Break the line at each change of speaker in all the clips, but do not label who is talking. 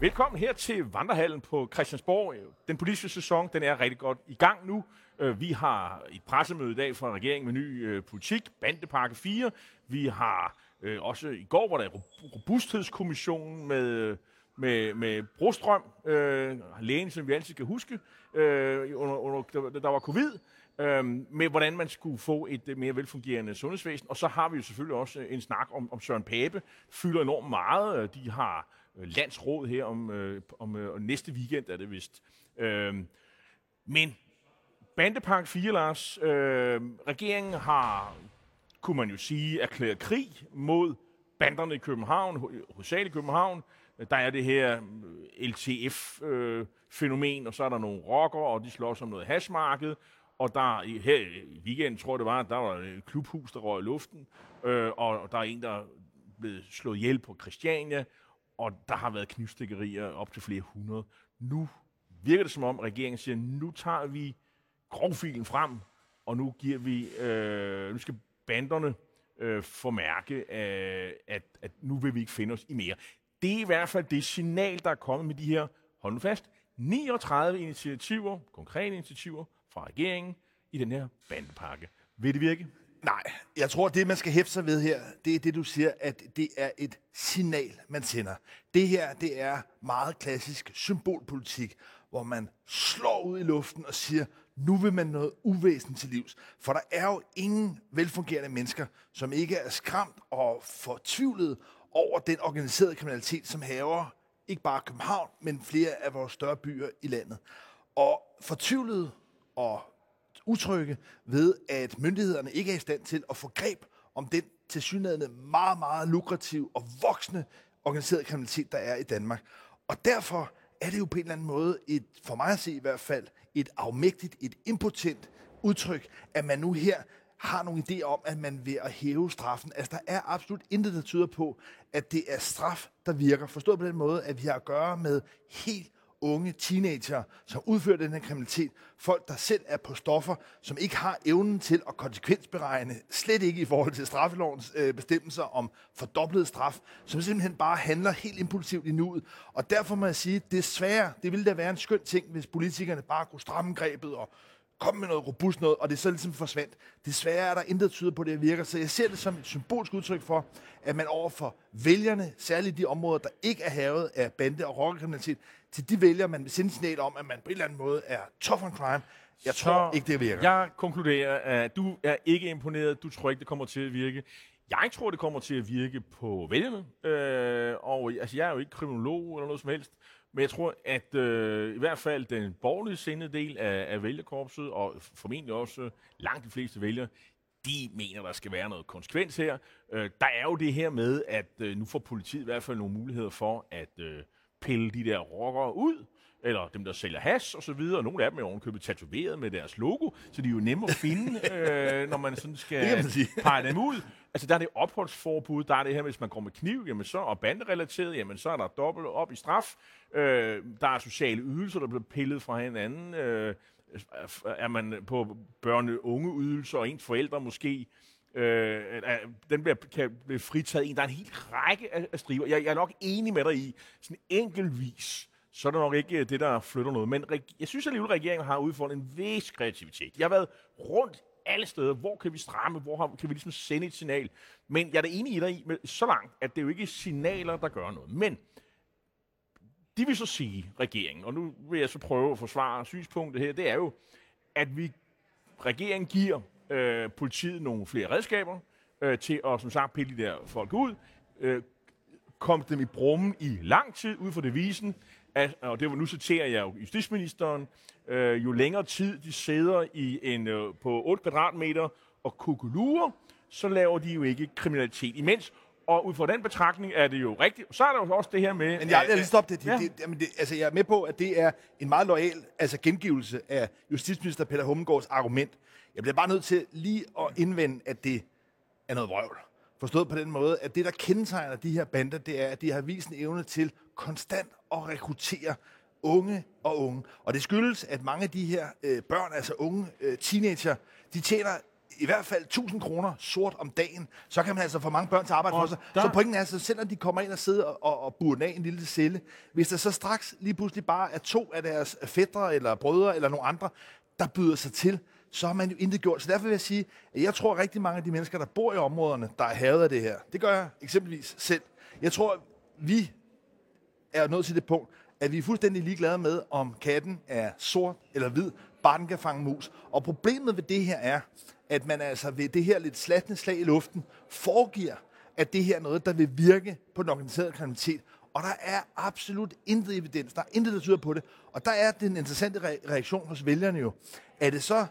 Velkommen her til Vandrehallen på Christiansborg. Den politiske sæson den er rigtig godt i gang nu. Øh, vi har et pressemøde i dag fra regeringen med ny øh, politik, Bandepakke 4. Vi har øh, også i går, hvor der er robusthedskommissionen med, med, med Brostrøm, øh, lægen, som vi altid kan huske, øh, under, under, der var covid, øh, med hvordan man skulle få et mere velfungerende sundhedsvæsen. Og så har vi jo selvfølgelig også en snak om, om Søren Pape, fylder enormt meget. De har Øh, landsråd her om, øh, om øh, næste weekend, er det vist. Øh, men Bandepark 4, Lars, øh, regeringen har, kunne man jo sige, erklæret krig mod banderne i København, hovedsageligt i København. Der er det her LTF-fænomen, øh, øh og så er der nogle rockere, og de slår om noget hashmarked. Og der, her i weekenden, tror jeg det var, der var et klubhus, der røg i luften, øh, og der er en, der blev slået ihjel på Christiania, og der har været knivstikkerier op til flere hundrede. Nu virker det som om, regeringen siger, nu tager vi grovfilen frem, og nu giver vi, øh, nu skal banderne øh, mærke øh, at, at nu vil vi ikke finde os i mere. Det er i hvert fald det signal, der er kommet med de her, hold nu fast, 39 initiativer, konkrete initiativer fra regeringen i den her bandepakke. Vil det virke?
Nej, jeg tror, det man skal hæfte sig ved her, det er det, du siger, at det er et signal, man sender. Det her, det er meget klassisk symbolpolitik, hvor man slår ud i luften og siger, nu vil man noget uvæsen til livs. For der er jo ingen velfungerende mennesker, som ikke er skræmt og fortvivlet over den organiserede kriminalitet, som haver ikke bare København, men flere af vores større byer i landet. Og fortvivlet og utrygge ved, at myndighederne ikke er i stand til at få greb om den tilsyneladende meget, meget lukrativ og voksende organiseret kriminalitet, der er i Danmark. Og derfor er det jo på en eller anden måde, et, for mig at se i hvert fald, et afmægtigt, et impotent udtryk, at man nu her har nogle idéer om, at man vil at hæve straffen. Altså, der er absolut intet, der tyder på, at det er straf, der virker. Forstået på den måde, at vi har at gøre med helt unge teenager, som udfører den her kriminalitet. Folk, der selv er på stoffer, som ikke har evnen til at konsekvensberegne, slet ikke i forhold til straffelovens øh, bestemmelser om fordoblet straf, som simpelthen bare handler helt impulsivt i nuet. Og derfor må jeg sige, desværre, det ville da være en skøn ting, hvis politikerne bare kunne stramme grebet og kom med noget robust noget, og det så ligesom forsvandt. Desværre er der intet tyder på, at det virker, så jeg ser det som et symbolsk udtryk for, at man over for vælgerne, særligt de områder, der ikke er havet af bande- og rockerkriminalitet, til de vælger, man vil sende signal om, at man på en eller anden måde er tough on crime. Jeg så tror ikke, det virker.
Jeg konkluderer, at du er ikke imponeret. Du tror ikke, det kommer til at virke. Jeg tror, det kommer til at virke på vælgerne. Øh, og altså, jeg er jo ikke kriminolog eller noget som helst. Men jeg tror, at øh, i hvert fald den borgerlige sindede del af, af vælgerkorpset, og formentlig også langt de fleste vælgere, de mener, der skal være noget konsekvens her. Øh, der er jo det her med, at øh, nu får politiet i hvert fald nogle muligheder for at øh, pille de der rockere ud, eller dem, der sælger hash og så videre. Nogle af dem er ovenkøbet tatoveret med deres logo, så de er jo nemme at finde, øh, når man sådan skal pege dem ud. Altså, der er det opholdsforbud, der er det her, hvis man går med kniv, jamen så, og banderelateret, jamen så er der dobbelt op i straf. Øh, der er sociale ydelser, der bliver pillet fra hinanden. Øh, er man på børne-unge ydelser, og ens forældre måske Øh, den bliver, kan blive fritaget en. Der er en hel række af, af striber. Jeg, jeg er nok enig med dig i, sådan enkeltvis, så er det nok ikke øh, det, der flytter noget. Men jeg synes alligevel, at regeringen har udfordret en vis kreativitet. Jeg har været rundt alle steder. Hvor kan vi stramme? Hvor kan vi ligesom sende et signal? Men jeg er da enig i dig i, med så langt, at det er jo ikke signaler, der gør noget. Men de vil så sige, regeringen, og nu vil jeg så prøve at forsvare synspunktet her, det er jo, at vi regeringen giver øh, politiet nogle flere redskaber øh, til at, som sagt, pille de der folk ud, øh, kom dem i brummen i lang tid, ud fra devisen, at, og det var nu citerer jeg jo justitsministeren, øh, jo længere tid de sidder i en, øh, på 8 kvadratmeter og kukulure, så laver de jo ikke kriminalitet imens. Og ud fra den betragtning er det jo rigtigt. Så er der jo også det her med...
Men jeg, jeg lige stoppe det. det, ja. det, det, det altså, jeg er med på, at det er en meget lojal altså, gengivelse af justitsminister Peter Hummengårds argument. Jeg bliver bare nødt til lige at indvende, at det er noget vrøvl. Forstået på den måde, at det, der kendetegner de her bander, det er, at de har vist en evne til konstant at rekruttere unge og unge. Og det skyldes, at mange af de her øh, børn, altså unge øh, teenager, de tjener i hvert fald 1000 kroner sort om dagen, så kan man altså få mange børn til at arbejde
Og
for sig.
der-
Så pointen er, altså, selvom de kommer ind og sidder og, og, burer af en lille celle, hvis der så straks lige pludselig bare er to af deres fædre eller brødre eller nogle andre, der byder sig til, så har man jo intet gjort. Så derfor vil jeg sige, at jeg tror rigtig mange af de mennesker, der bor i områderne, der er havet af det her. Det gør jeg eksempelvis selv. Jeg tror, vi er nået til det punkt, at vi er fuldstændig ligeglade med, om katten er sort eller hvid, bare den kan fange mus. Og problemet ved det her er, at man altså ved det her lidt slatne slag i luften foregiver, at det her er noget, der vil virke på den organiserede kriminalitet. Og der er absolut intet evidens. Der er intet, der tyder på det. Og der er den interessante re- reaktion hos vælgerne jo. Er det så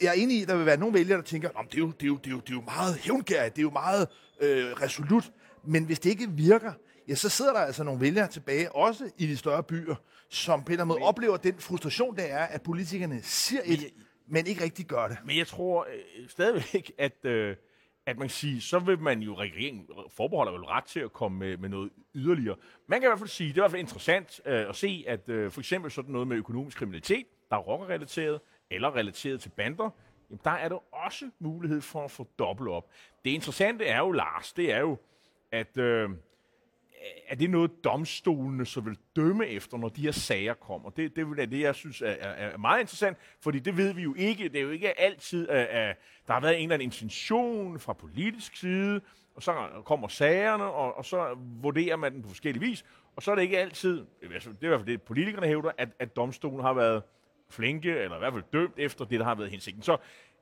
jeg er enig i, at der vil være nogle vælgere, der tænker, at det, er jo- det, er jo- det, er jo- det er jo meget hævngærigt, det er jo meget øh, resolut. Men hvis det ikke virker, ja, så sidder der altså nogle vælgere tilbage, også i de større byer, som på en eller anden måde oplever den frustration, der er, at politikerne siger et,
jeg-
men ikke rigtig gør det.
Men jeg tror øh, stadigvæk, at, øh, at man kan sige, så vil man jo, regeringen forbeholder vel ret til at komme med, med noget yderligere. Man kan i hvert fald sige, det er i hvert fald interessant øh, at se, at øh, for eksempel sådan noget med økonomisk kriminalitet, der er rockerrelateret, eller relateret til bander, jamen der er der også mulighed for at få dobbelt op. Det interessante er jo, Lars, det er jo, at øh, er det noget, domstolene så vil dømme efter, når de her sager kommer? Det, det er det, jeg synes er, er, er meget interessant, fordi det ved vi jo ikke. Det er jo ikke altid, at, at der har været en eller anden intention fra politisk side, og så kommer sagerne, og, og så vurderer man den på forskellige vis, og så er det ikke altid, det er i hvert fald det, politikerne hævder, at, at domstolen har været flinke, eller i hvert fald dømt efter det, der har været hensigten. Så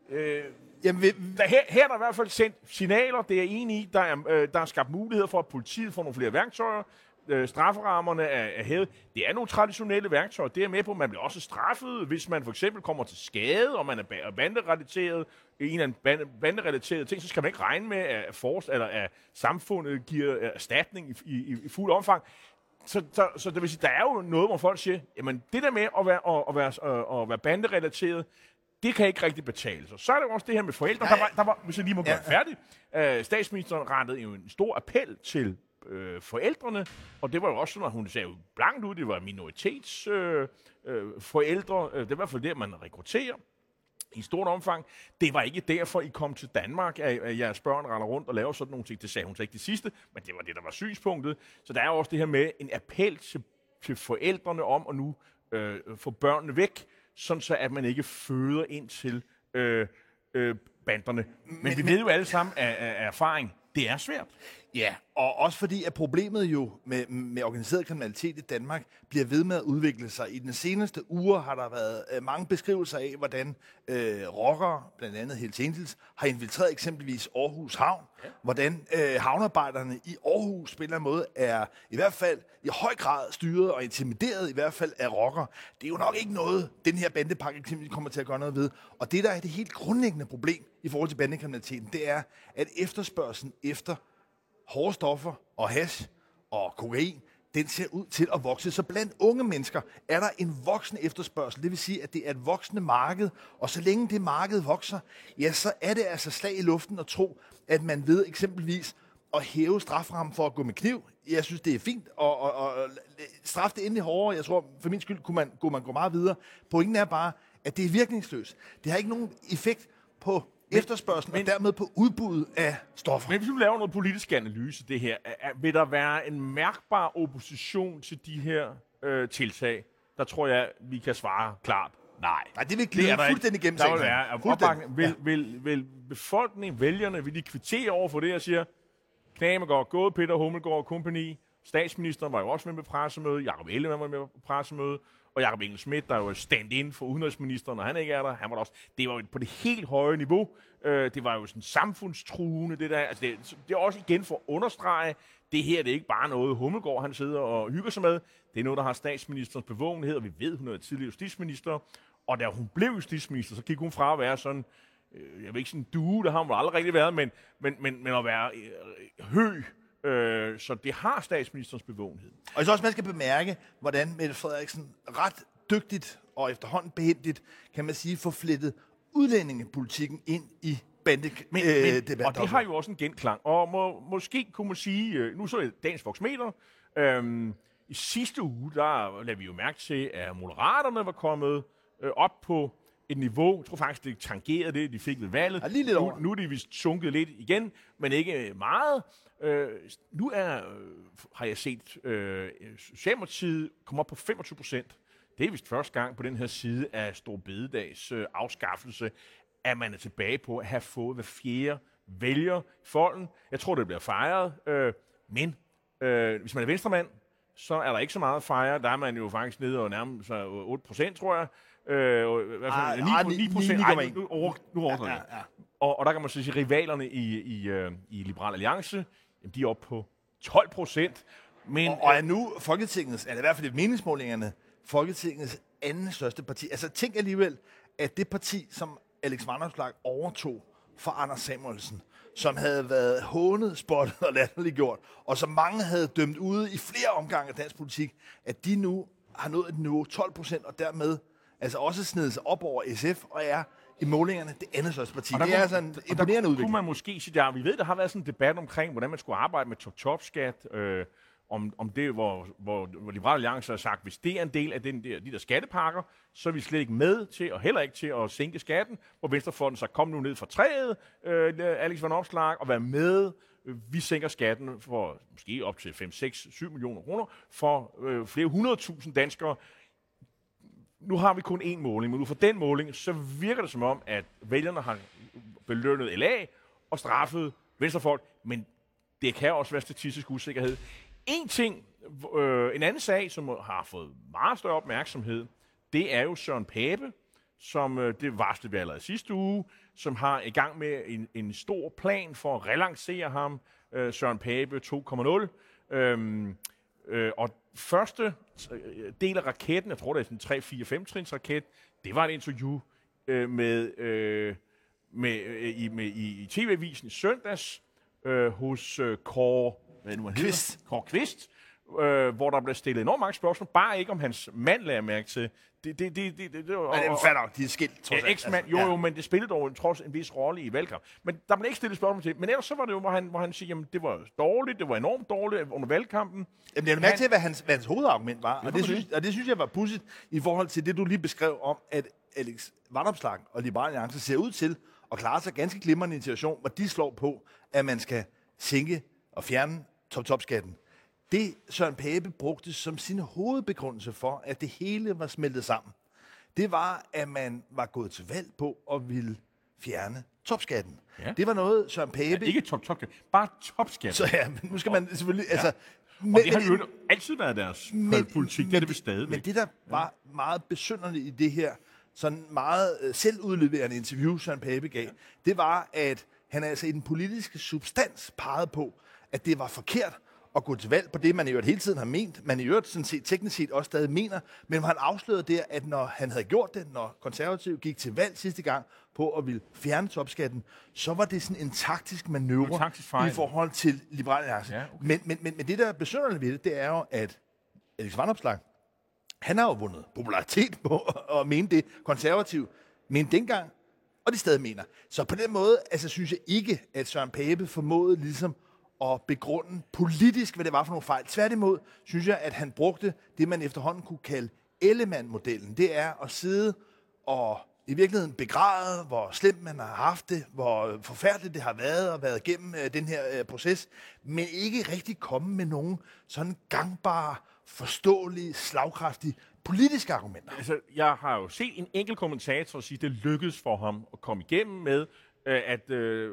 øh,
Jamen, vi,
der, her, her er der i hvert fald sendt signaler, det er jeg enig i. Der er, øh, der er skabt muligheder for, at politiet får nogle flere værktøjer. Øh, strafferammerne er, er hævet. Det er nogle traditionelle værktøjer. Det er med på, man bliver også straffet, hvis man for eksempel kommer til skade, og man er banderelateret, en eller anden bande, banderelateret ting, så skal man ikke regne med, at, for, eller at samfundet giver øh, erstatning i, i, i fuld omfang. Så, så, så det vil sige, der er jo noget, hvor folk siger, jamen det der med at være, at, at være, at være banderelateret, det kan ikke rigtig betale sig. Så er det jo også det her med forældre. Der var, der var, hvis jeg lige må gøre
Ja,
ja. færdig. Øh, statsministeren rettede jo en stor appel til øh, forældrene, og det var jo også sådan, at hun sagde jo blankt ud, det var minoritets øh, øh, forældre. Øh, Det er i hvert fald det, man rekrutterer i stort omfang. Det var ikke derfor, I kom til Danmark, at, at jeres børn render rundt og laver sådan nogle ting. Det sagde hun så ikke det sidste, men det var det, der var synspunktet. Så der er jo også det her med en appel til, til forældrene om at nu øh, få børnene væk, sådan så at man ikke føder ind til øh, øh, banderne. Men, men vi ved jo alle sammen af, af, erfaring, det er svært.
Ja, og også fordi, at problemet jo med, med organiseret kriminalitet i Danmark bliver ved med at udvikle sig. I den seneste uger har der været øh, mange beskrivelser af, hvordan øh, rockere, blandt andet Hells Angels, har infiltreret eksempelvis Aarhus Havn. Ja. Hvordan øh, havnearbejderne i Aarhus på en eller anden måde er i hvert fald i høj grad styret og intimideret i hvert fald af rockere. Det er jo nok ikke noget, den her bandepakke eksempelvis kommer til at gøre noget ved. Og det, der er det helt grundlæggende problem i forhold til bandekriminaliteten, det er, at efterspørgselen efter hårde stoffer og hash og kokain, den ser ud til at vokse. Så blandt unge mennesker er der en voksende efterspørgsel. Det vil sige, at det er et voksende marked, og så længe det marked vokser, ja, så er det altså slag i luften at tro, at man ved eksempelvis at hæve straframmen for at gå med kniv. Jeg synes, det er fint, og, og, og straf det endelig hårdere. Jeg tror, for min skyld kunne man, kunne man gå meget videre. Pointen er bare, at det er virkningsløst. Det har ikke nogen effekt på efterspørgselen,
men-
og dermed på udbuddet af stoffer.
Men hvis du laver noget politisk analyse det her, er, vil der være en mærkbar opposition til de her øh, tiltag? Der tror jeg, vi kan svare klart nej.
Nej, det vil glide fuldstændig gennem
Der vil være opbakning. Vil, vil, vil befolkningen, vælgerne, vil de kvittere over for det og siger, Knamegård, gået Peter Hummelgaard og kompagni, statsministeren var jo også med på pressemøde, Jacob Ellemann var med på pressemøde, og Jakob Engel Schmidt, der er jo stand-in for udenrigsministeren, og han ikke er der, han var der også. Det var jo på det helt høje niveau. Øh, det var jo sådan samfundstruende, det der. Altså det, det er også igen for at understrege, det her det er ikke bare noget, Hummelgaard han sidder og hygger sig med. Det er noget, der har statsministerens bevågenhed, og vi ved, hun er tidligere justitsminister. Og da hun blev justitsminister, så gik hun fra at være sådan, øh, jeg ved ikke sådan en due, der har hun aldrig rigtig været, men, men, men, men at være øh, høg Øh, så det har statsministerens bevågenhed.
Og jeg synes også, man skal bemærke, hvordan Mette Frederiksen ret dygtigt og efterhånden behendigt, kan man sige, får flettet udlændingepolitikken ind i bande
Men,
øh,
men,
debat.
og det har jo også en genklang. Og må, måske kunne man sige, øh, nu så er det dagens voksmeter, øhm, i sidste uge, der lavede vi jo mærke til, at Moderaterne var kommet øh, op på et niveau, jeg tror faktisk, det tangerede det, de fik ved valget.
Ja, lige lidt
nu,
over.
nu er de vist sunket lidt igen, men ikke meget. Øh, nu er, øh, har jeg set øh, Socialdemokratiet komme op på 25 procent. Det er vist første gang på den her side af Stor Bededags øh, afskaffelse, at man er tilbage på at have fået hver fjerde vælger i folden. Jeg tror, det bliver fejret, øh, men øh, hvis man er venstremand, så er der ikke så meget at fejre. Der er man jo faktisk nede og nærmest sig 8 procent, tror jeg. Øh, fald
ej,
9,
ni-
9 procent. Ej,
9,1.
nu, over, nu overdriver
Ja,
jeg.
ja.
Og, og der kan man så sige, at rivalerne i, i, øh, i Liberal Alliance, jamen, de er oppe på 12 procent. Men,
Og, og er nu Folketingets, eller i hvert fald i meningsmålingerne, Folketingets anden største parti. Altså tænk alligevel, at det parti, som Alex Vanopslagh overtog fra Anders Samuelsen, som havde været hånet, spottet og latterliggjort, og som mange havde dømt ude i flere omgange af dansk politik, at de nu har nået et niveau 12 procent, og dermed altså også snedet sig op over SF, og er i målingerne det andet største parti.
Og der
Det er
kunne-
altså en
og der
imponerende
kunne
udvikling.
man måske sige, der, vi ved, der har været sådan en debat omkring, hvordan man skulle arbejde med top-top-skat, øh, om, om det, hvor, hvor, hvor Liberale Alliance har sagt, hvis det er en del af den der, de der skattepakker, så er vi slet ikke med til, og heller ikke til at sænke skatten, hvor Venstrefonden så kom nu ned fra træet, øh, Alex Van Opslag, og være med. Vi sænker skatten for måske op til 5, 6, 7 millioner kroner for øh, flere hundredtusind danskere, nu har vi kun én måling, men ud fra den måling, så virker det som om, at vælgerne har belønnet LA og straffet venstrefolk, men det kan også være statistisk usikkerhed. En ting, øh, en anden sag, som har fået meget større opmærksomhed, det er jo Søren Pape, som øh, det varslede vi allerede sidste uge, som har i gang med en, en stor plan for at relancere ham, øh, Søren Pape 2.0. Øhm, Øh, og første øh, del af raketten, jeg tror det er sådan en 3-4-5-trins raket, det var et interview øh, med, øh, med, øh, i, med, i, i TV-avisen i søndags øh, hos øh, Kåre, hvad nu, han hedder?
Kvist.
Kåre Kvist, øh, hvor der blev stillet enormt mange spørgsmål, bare ikke om hans mand lader mærke til. Det, det, det, det, det, det, og,
Men det er nok, de er skilt, trods
Ja,
alt.
eksmand,
Altså,
jo,
ja.
jo, men det spillede dog trods en vis rolle i valgkamp. Men der blev ikke stillet spørgsmål til. Men ellers så var det jo, hvor han, hvor han siger, jamen det var dårligt, det var enormt dårligt under valgkampen.
Jamen, jeg mærke til, hvad hans, hvad hans hovedargument var, og det, synes, og det synes jeg var pudsigt i forhold til det, du lige beskrev om, at Alex Vanopslag og Liberal Alliance ser ud til at klare sig ganske glimrende i en situation, hvor de slår på, at man skal sænke og fjerne top-top-skatten. Det Søren Pape brugte som sin hovedbegrundelse for, at det hele var smeltet sammen, det var, at man var gået til valg på at ville fjerne topskatten.
Ja.
Det var noget, Søren Pape...
Ikke top top bare topskat.
Så ja, men nu skal man selvfølgelig... Ja. Altså, men,
og det har jo altid været deres men, politik, det er det stadigvæk.
Men det, der var meget besynderligt i det her, sådan meget øh, selvudleverende interview, Søren Pape gav, det var, at han altså i den politiske substans pegede på, at det var forkert at gå til valg på det, man i øvrigt hele tiden har ment, man i øvrigt sådan set, teknisk set også stadig mener, men han afslørede der, at når han havde gjort det, når konservativ gik til valg sidste gang på at ville fjerne topskatten, så var det sådan en taktisk manøvre
En taktisk fejl.
i forhold til Liberal Alliance.
Ja, okay.
men, men, men, men det, der er besynderligt ved det, det er jo, at Alex Vanopslag, han har jo vundet popularitet på at mene det. Konservativ mente dengang, og de stadig mener. Så på den måde, altså, synes jeg ikke, at Søren Pape formåede ligesom at begrunde politisk, hvad det var for nogle fejl. Tværtimod synes jeg, at han brugte det, man efterhånden kunne kalde Ellemann-modellen. Det er at sidde og i virkeligheden begræde, hvor slemt man har haft det, hvor forfærdeligt det har været og været igennem øh, den her øh, proces, men ikke rigtig komme med nogen sådan gangbare, forståelige, slagkraftige politiske argumenter.
Altså, jeg har jo set en enkelt kommentator sige, at det lykkedes for ham at komme igennem med øh, at, øh,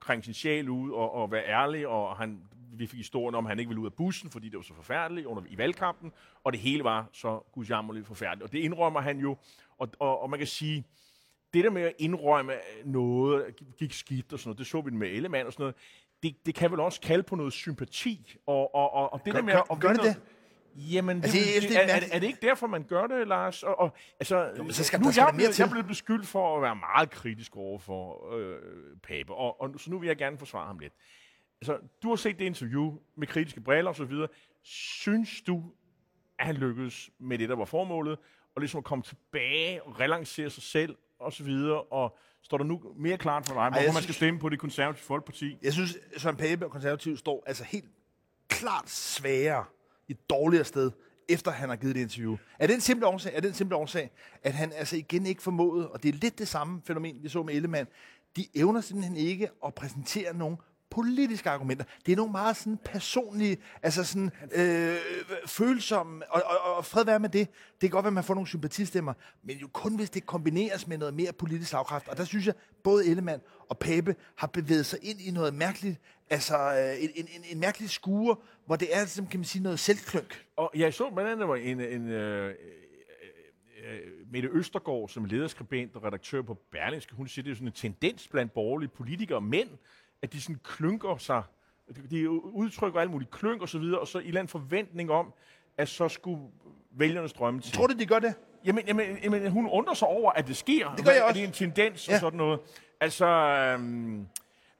krænge sin sjæl ud og, og være ærlig, og han, vi fik historien om, at han ikke ville ud af bussen, fordi det var så forfærdeligt under, i valgkampen, og det hele var så gudsjammerligt forfærdeligt. Og det indrømmer han jo, og, og, og man kan sige, det der med at indrømme noget, gik skidt og sådan noget, det så vi med Ellemann og sådan noget, det, det kan vel også kalde på noget sympati, og, og, og, og det
Gør-
der med
gør-
at
gør det
vinde-
det?
Jamen, det,
Altså,
altså, det,
synes,
er,
det er
er, er, det ikke derfor, man gør det, Lars? Og, og, altså,
men så skal-
nu
skal
jeg,
mere til.
jeg blevet beskyldt for at være meget kritisk over for øh, Pape, og, og så nu vil jeg gerne forsvare ham lidt. Altså, du har set det interview med kritiske briller videre. Synes du, at han lykkedes med det, der var formålet, og ligesom at komme tilbage og relancere sig selv og så videre, og står der nu mere klart for dig, hvorfor man skal
synes-
stemme på det konservative folkeparti?
Jeg synes, Søren Pape og konservativ står altså helt klart svagere i et dårligere sted, efter han har givet det interview. Er det en simpel årsag, er det en simpel årsag at han altså igen ikke formåede, og det er lidt det samme fænomen, vi så med Ellemann, de evner simpelthen ikke at præsentere nogen politiske argumenter. Det er nogle meget sådan personlige, altså sådan øh, følsomme, og, og, og fred være med det. Det kan godt være, at man får nogle sympatistemmer, men jo kun hvis det kombineres med noget mere politisk slagkraft. Og der synes jeg, både Ellemann og Pape har bevæget sig ind i noget mærkeligt, altså øh, en, en, en, en mærkelig skure, hvor det er, som kan man sige, noget selvklønk.
Og jeg så blandt andet var en, en øh, øh, Mette Østergaard, som lederskribent og redaktør på Berlingske, hun siger, det er sådan en tendens blandt borgerlige politikere, mænd, at de sådan klynker sig, de udtrykker alle mulige klynk og så videre, og så i en forventning om, at så skulle vælgerne strømme til.
Tror du, de gør det?
Jamen, jamen, jamen, hun undrer sig over, at det sker.
Det gør jeg
At
også.
det er en tendens
Ja.
og sådan noget. Altså, øhm,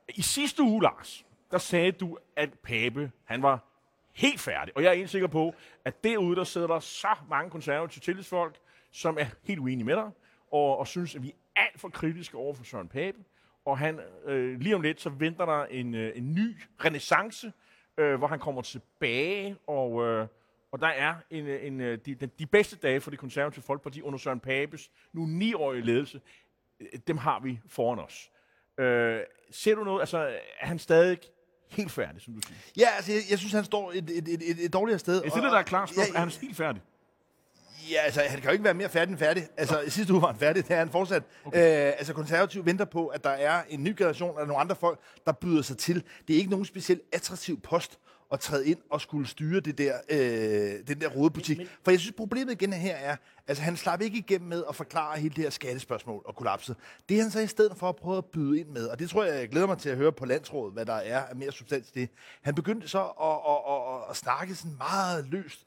i sidste uge, Lars, der sagde du, at Pape, han var helt færdig. Og jeg er helt sikker på, at derude, der sidder der så mange konservative tillidsfolk, som er helt uenige med dig, og, og synes, at vi er alt for kritiske over for Søren Pape. Og han, øh, lige om lidt, så venter der en, øh, en ny renaissance, øh, hvor han kommer tilbage, og, øh, og der er en, en, øh, de, de, de bedste dage for det konservative folkeparti under Søren Papes nu niårige ledelse, øh, dem har vi foran os. Øh, ser du noget, altså er han stadig helt færdig, som du siger?
Ja, altså, jeg, jeg synes, han står et, et, et, et, et dårligere sted.
Jeg stiller dig et klart spørgsmål.
Ja,
Er han helt færdig?
Ja, altså, han kan jo ikke være mere færdig end færdig. Altså, i sidste uge var han færdig, det er han fortsat. Okay. Øh, altså, konservativ venter på, at der er en ny generation af nogle andre folk, der byder sig til. Det er ikke nogen specielt attraktiv post at træde ind og skulle styre det der, øh, den der rodebutik.
Men-
For jeg synes, problemet igen her er, altså han slap ikke igennem med at forklare hele det her skattespørgsmål og kollapset. Det han så i stedet for at prøve at byde ind med, og det tror jeg, jeg glæder mig til at høre på landsrådet, hvad der er af mere substans i det. Han begyndte så at, at, at, at snakke sådan meget løst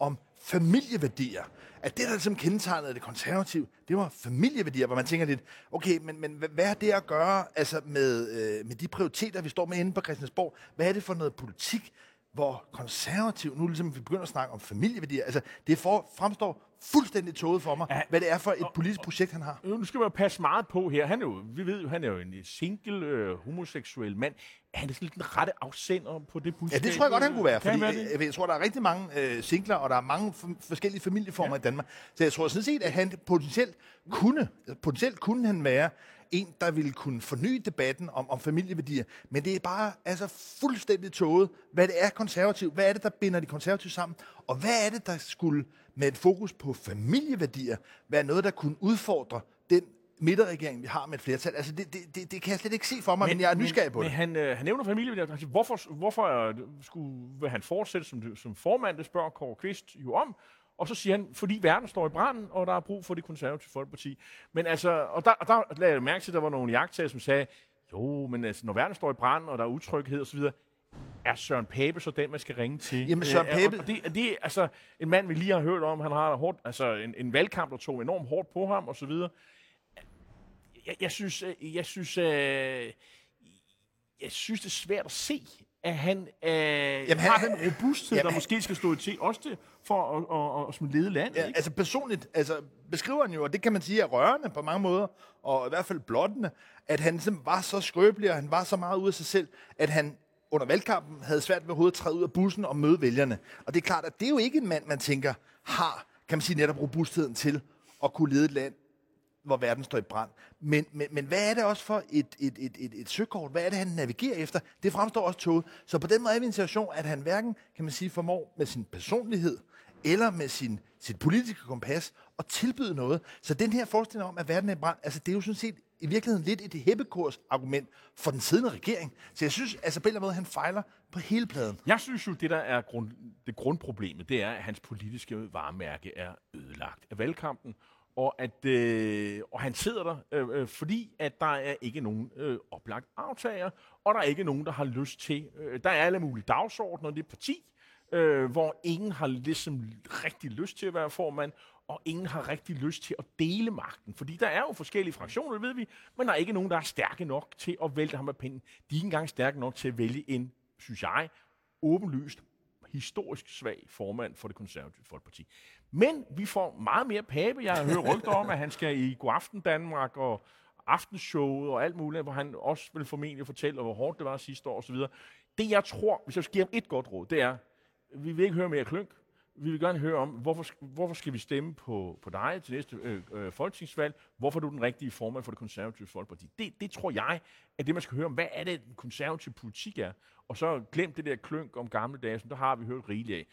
om familieværdier. At det, der ligesom kendetegnede det konservative, det var familieværdier, hvor man tænker lidt, okay, men, men hvad- er det at gøre altså med, øh, med de prioriteter, vi står med inde på Christiansborg? Hvad er det for noget politik, hvor konservativ, nu ligesom vi begynder at snakke om familieværdier, altså det for, fremstår fuldstændig tåget for mig,
Ja.
hvad det er for et politisk projekt, han har.
Nu skal man passe meget på her. Han er jo, vi ved jo, han er jo en single øh, homoseksuel mand. Er han sådan lidt den rette afsender på det
Ja,
budskab?
det tror jeg godt, han kunne være,
Kan
fordi
være det?
jeg, jeg tror, der er rigtig mange øh, singler, og der er mange forskellige familieformer ja. i Danmark. Så jeg tror sådan set, at han potentielt kunne, potentielt kunne han være en, der ville kunne forny debatten om, om familieværdier. Men det er bare altså fuldstændig tåget, hvad det er konservativt. Hvad er det, der binder de konservative sammen? Og hvad er det, der skulle med et fokus på familieværdier være noget, der kunne udfordre den midterregering, vi har med et flertal? Altså, det, det, det, det kan jeg slet ikke se for mig, men, men jeg er nysgerrig på
men,
det.
Men han, øh, han nævner familie. Han siger, hvorfor, hvorfor skulle vil han fortsætte som, som formand? Det spørger Kåre Kvist jo om. Og så siger han, fordi verden står i branden, og der er brug for det konservative folkeparti. Men altså, og der, og der lagde jeg mærke til, at der var nogle jagttager, som sagde, jo, men altså, når verden står i branden, og der er utryghed osv., er Søren Pape så den, man skal ringe til?
Jamen, Søren
Øh,
Pape-
Og det, det er altså en mand, vi lige har hørt om, han har hårdt, altså en, en valgkamp, der tog enormt hårdt på ham osv. Jeg, jeg synes, øh, jeg synes, øh, jeg synes, det er svært at se, at han, øh, Jamen,
han-
har den robusthed,
Jamen,
der
han-
måske skal stå til, også til, for at, at, at, lede landet.
Ja,
ikke?
altså personligt, altså beskriver han jo, og det kan man sige er rørende på mange måder, og i hvert fald blottende, at han simpelthen var så skrøbelig, og han var så meget ude af sig selv, at han under valgkampen havde svært ved at træde ud af bussen og møde vælgerne. Og det er klart, at det er jo ikke en mand, man tænker, har, kan man sige, netop robustheden til at kunne lede et land, hvor verden står i brand. Men, men, men hvad er det også for et, et, et, et, et søkort? Hvad er det, han navigerer efter? Det fremstår også toget. Så på den måde er vi i en situation, at han hverken, kan man sige, formår med sin personlighed, eller med sin, sit politiske kompas at tilbyde noget. Så den her forestilling om, at verden er i brand, altså det er jo sådan set i virkeligheden lidt et hæppekurs argument for den siddende regering. Så jeg synes, altså på en eller anden måde, han fejler på hele pladen.
Jeg synes jo, det der er grund, det grundproblemet, det er, at hans politiske varemærke er ødelagt af valgkampen, og at øh, og han sidder der, øh, øh, fordi at der er ikke nogen øh, oplagt aftager, og der er ikke nogen, der har lyst til. Øh, der er alle mulige dagsordner, det er parti, øh, hvor ingen har ligesom rigtig lyst til at være formand, og ingen har rigtig lyst til at dele magten. Fordi der er jo forskellige fraktioner, det ved vi, men der er ikke nogen, der er stærke nok til at vælte ham af pinden. De er ikke engang stærke nok til at vælge en, synes jeg, åbenlyst historisk svag formand for det konservative folkeparti. Men vi får meget mere pape. Jeg har hørt rygter om, at han skal i Godaften Danmark og aftenshowet og alt muligt, hvor han også vil formentlig fortælle, hvor hårdt det var sidste år osv. Det jeg tror, hvis jeg skal give ham et godt råd, det er, vi vil ikke høre mere klønk. vi vil gerne høre om, hvorfor, hvorfor skal vi stemme på, på dig til næste øh, øh, folketingsvalg? Hvorfor er du den rigtige formand for det konservative folkeparti? Det, det tror jeg, er det man skal høre om, hvad er det, den konservative politik er? Og så glem det der klønk om gamle dage, som der har vi hørt rigeligt af.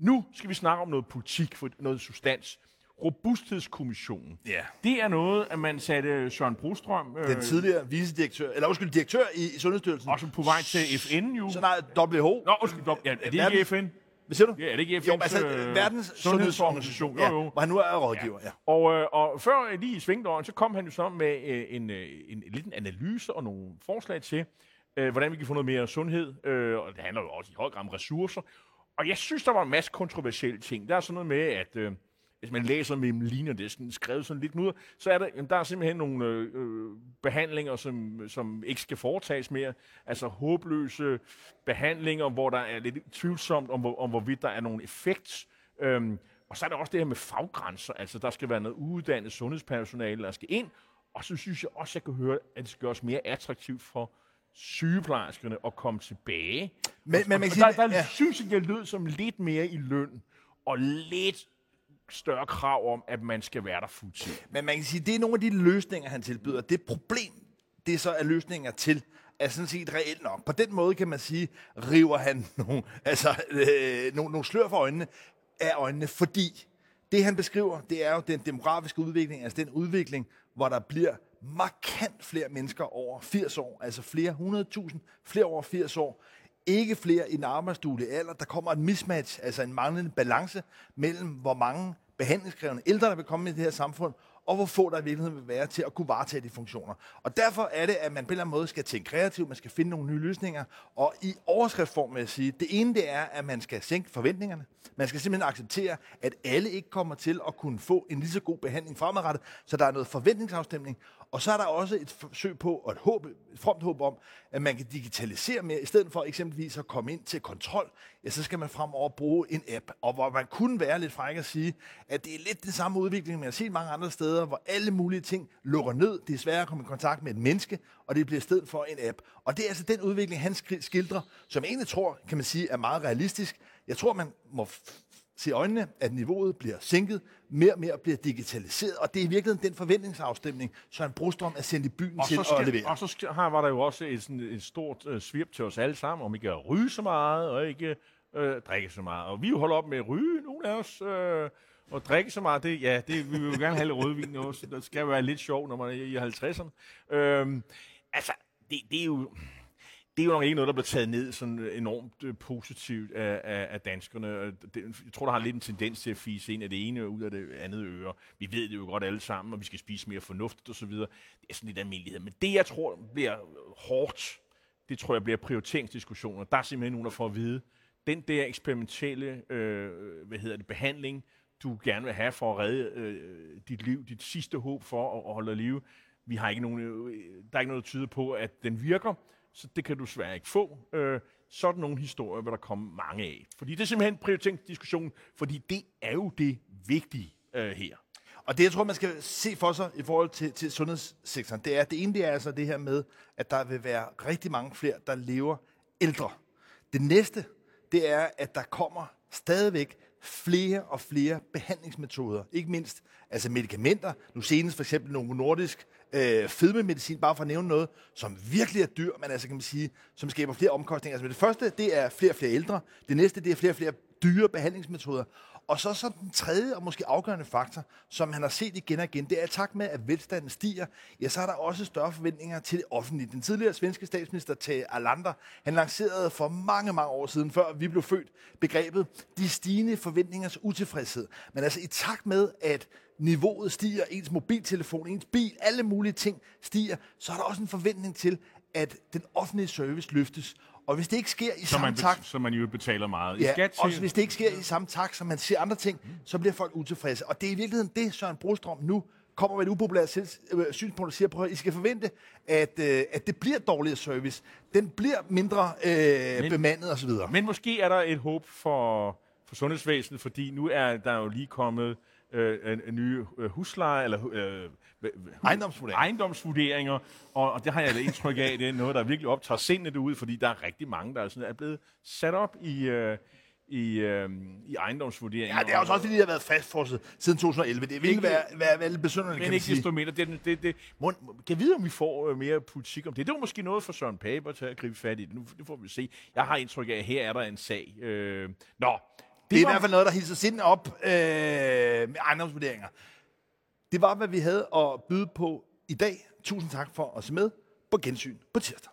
Nu skal vi snakke om noget politik, for noget substans. Robusthedskommissionen.
Ja.
Det er noget, at man satte Søren Brostrøm... Øh,
Den tidligere vicedirektør, eller undskyld, direktør i, i Sundhedsstyrelsen.
Også på vej til FN jo.
Så nej, WHO.
Nå, undskyld, ja, er det ikke FN?
Hvad siger du?
Ja, er det ikke FN's
Jo, altså
øh,
verdens
sundhedsorganisation? Jo, jo.
Ja, hvor han nu er rådgiver, ja.
Og, øh, og før lige i svingdøren, så kom han jo så med øh, en, øh, en, en liten analyse og nogle forslag til, øh, hvordan vi kan få noget mere sundhed. Øh, og det handler jo også i høj grad om ressourcer. Og jeg synes, der var en masse kontroversielle ting. Der er sådan noget med, at øh, hvis man læser mellem linjer, det er sådan skrevet sådan lidt nu, så er der, jamen, der er simpelthen nogle øh, øh, behandlinger, som, som ikke skal foretages mere. Altså håbløse behandlinger, hvor der er lidt tvivlsomt om, hvor, om hvorvidt der er nogen effekt. Øhm, og så er der også det her med faggrænser. Altså, der skal være noget uddannet sundhedspersonale, der skal ind. Og så synes jeg også, jeg kan høre, at det skal gøres mere attraktivt for sygeplejerskerne at komme tilbage.
Men,
og,
men man kan
og
sige,
der, der
ja.
synes jeg, det lød som lidt mere i løn, og lidt større krav om, at man skal være der fuldtid.
Men man kan sige, det er nogle af de løsninger, han tilbyder. Det problem, det så er løsninger til, er sådan set reelt nok. På den måde kan man sige, river han nogle, altså, øh, nogle, nogle slør for øjnene af øjnene, fordi det han beskriver, det er jo den demografiske udvikling, altså den udvikling, hvor der bliver markant flere mennesker over 80 år, altså flere 100.000 flere over 80 år, ikke flere i den arbejdsduelige alder. Der kommer et mismatch, altså en manglende balance mellem, hvor mange behandlingskrævende ældre, der vil komme i det her samfund, og hvor få der i virkeligheden vil være til at kunne varetage de funktioner. Og derfor er det, at man på en eller anden måde skal tænke kreativt, man skal finde nogle nye løsninger, og i overskriftsform vil jeg sige, det ene det er, at man skal sænke forventningerne. Man skal simpelthen acceptere, at alle ikke kommer til at kunne få en lige så god behandling fremadrettet, så der er noget forventningsafstemning, og så er der også et forsøg på, og et, håb, et fromt håb om, at man kan digitalisere mere, i stedet for eksempelvis at komme ind til kontrol, ja, så skal man fremover bruge en app, og hvor man kunne være lidt fræk at sige, at det er lidt den samme udvikling, man har set mange andre steder, hvor alle mulige ting lukker ned, det er svært at komme i kontakt med et menneske, og det bliver i stedet for en app. Og det er altså den udvikling, han skildrer, som jeg egentlig tror, kan man sige, er meget realistisk. Jeg tror, man må se i øjnene, at niveauet bliver sænket, mere og mere bliver digitaliseret, og det er i virkeligheden den forventningsafstemning, så en Brostrøm er sendt i byen
Og
til
så,
at
skal,
levere.
og så skal, her var der jo også et, sådan, et stort øh, svip til os alle sammen, om ikke at ryge så meget, og ikke øh, drikke så meget. Og vi holder op med at ryge, nogle af os, øh, og drikke så meget. Det, ja, det, vi vil jo gerne have lidt rødvin også. Det skal være lidt sjovt, når man er i 50'erne. Øh, altså, det, det er jo det er jo nok ikke noget, der bliver taget ned sådan øh, enormt øh, positivt af, af, af danskerne. Det, jeg tror, der har lidt en tendens til at fise ind af det ene ud af det andet øre. Vi ved det jo godt alle sammen, og vi skal spise mere fornuftigt osv. Det er sådan lidt almindelighed. Men det, jeg tror bliver hårdt, det tror jeg bliver prioriteringsdiskussioner. Der er simpelthen nogen, der får at vide, den der eksperimentelle øh, hvad hedder det, behandling, du gerne vil have for at redde øh, dit liv, dit sidste håb for at, at holde dig live, vi har ikke nogen, øh, der er ikke noget, der tyder på, at den virker, så det kan du svært ikke få. Øh, sådan nogle historier vil der komme mange af. Fordi det er simpelthen en prioriteringsdiskussion, fordi det er jo det vigtige øh, her.
Og det, jeg tror, man skal se for sig i forhold til, til sundhedssektoren, det er, det ene det er altså det her med, at der vil være rigtig mange flere, der lever ældre. Det næste, det er, at der kommer stadigvæk flere og flere behandlingsmetoder. Ikke mindst altså medicamenter. Nu senest for eksempel nogle nordisk øh, fedmemedicin, bare for at nævne noget, som virkelig er dyr, men altså kan man sige, som skaber flere omkostninger. Altså det første, det er flere og flere ældre. Det næste, det er flere og flere dyre behandlingsmetoder. Og så, så den tredje og måske afgørende faktor, som han har set igen og igen, det er at tak med, at velstanden stiger, ja, så er der også større forventninger til det offentlige. Den tidligere svenske statsminister Tage Alander, han lancerede for mange, mange år siden, før vi blev født, begrebet de stigende forventningers utilfredshed. Men altså i takt med, at niveauet stiger, ens mobiltelefon, ens bil, alle mulige ting stiger, så er der også en forventning til, at den offentlige service løftes. Og hvis det ikke sker i
Så
samme
man,
takt,
så man jo betaler meget i
Ja,
skat til.
også hvis det ikke sker i samme takt, som man ser andre ting, så bliver folk utilfredse. Og det er i virkeligheden det, Søren Brostrøm nu kommer med et upopulært øh, synspunkt og siger, prøv at I skal forvente, at, øh, at det bliver dårligere service. Den bliver mindre øh,
Men-
bemandet osv.
Men måske er der et håb for, for sundhedsvæsenet, fordi nu er der jo lige kommet øh, en, nye øh, husleje, eller øh,
Ejendomsvurderinger.
ejendomsvurderinger, og, og det har jeg da indtryk af, det er noget, der virkelig optager sindet ud, fordi der er rigtig mange, der er, sådan, er blevet sat op i, øh, i, øh, i ejendomsvurderingen.
Ja, det er også, også fordi, det har været fastfrosset siden 2011. Det vil ikke være, være, være besynderligt,
Men
kan man
ikke desto mindre. Det, det, det, må, kan vide, om vi får øh, mere politik om det? Det var måske noget for Søren Pape til at gribe fat i det. Nu det får vi se. Jeg har indtryk af, at her er der en sag. Øh, nå,
Det er i
var-
hvert fald noget, der hilser sind op øh, med ejendomsvurderinger. Det var, hvad vi havde at byde på i dag. Tusind tak for at se med på gensyn på tirsdag.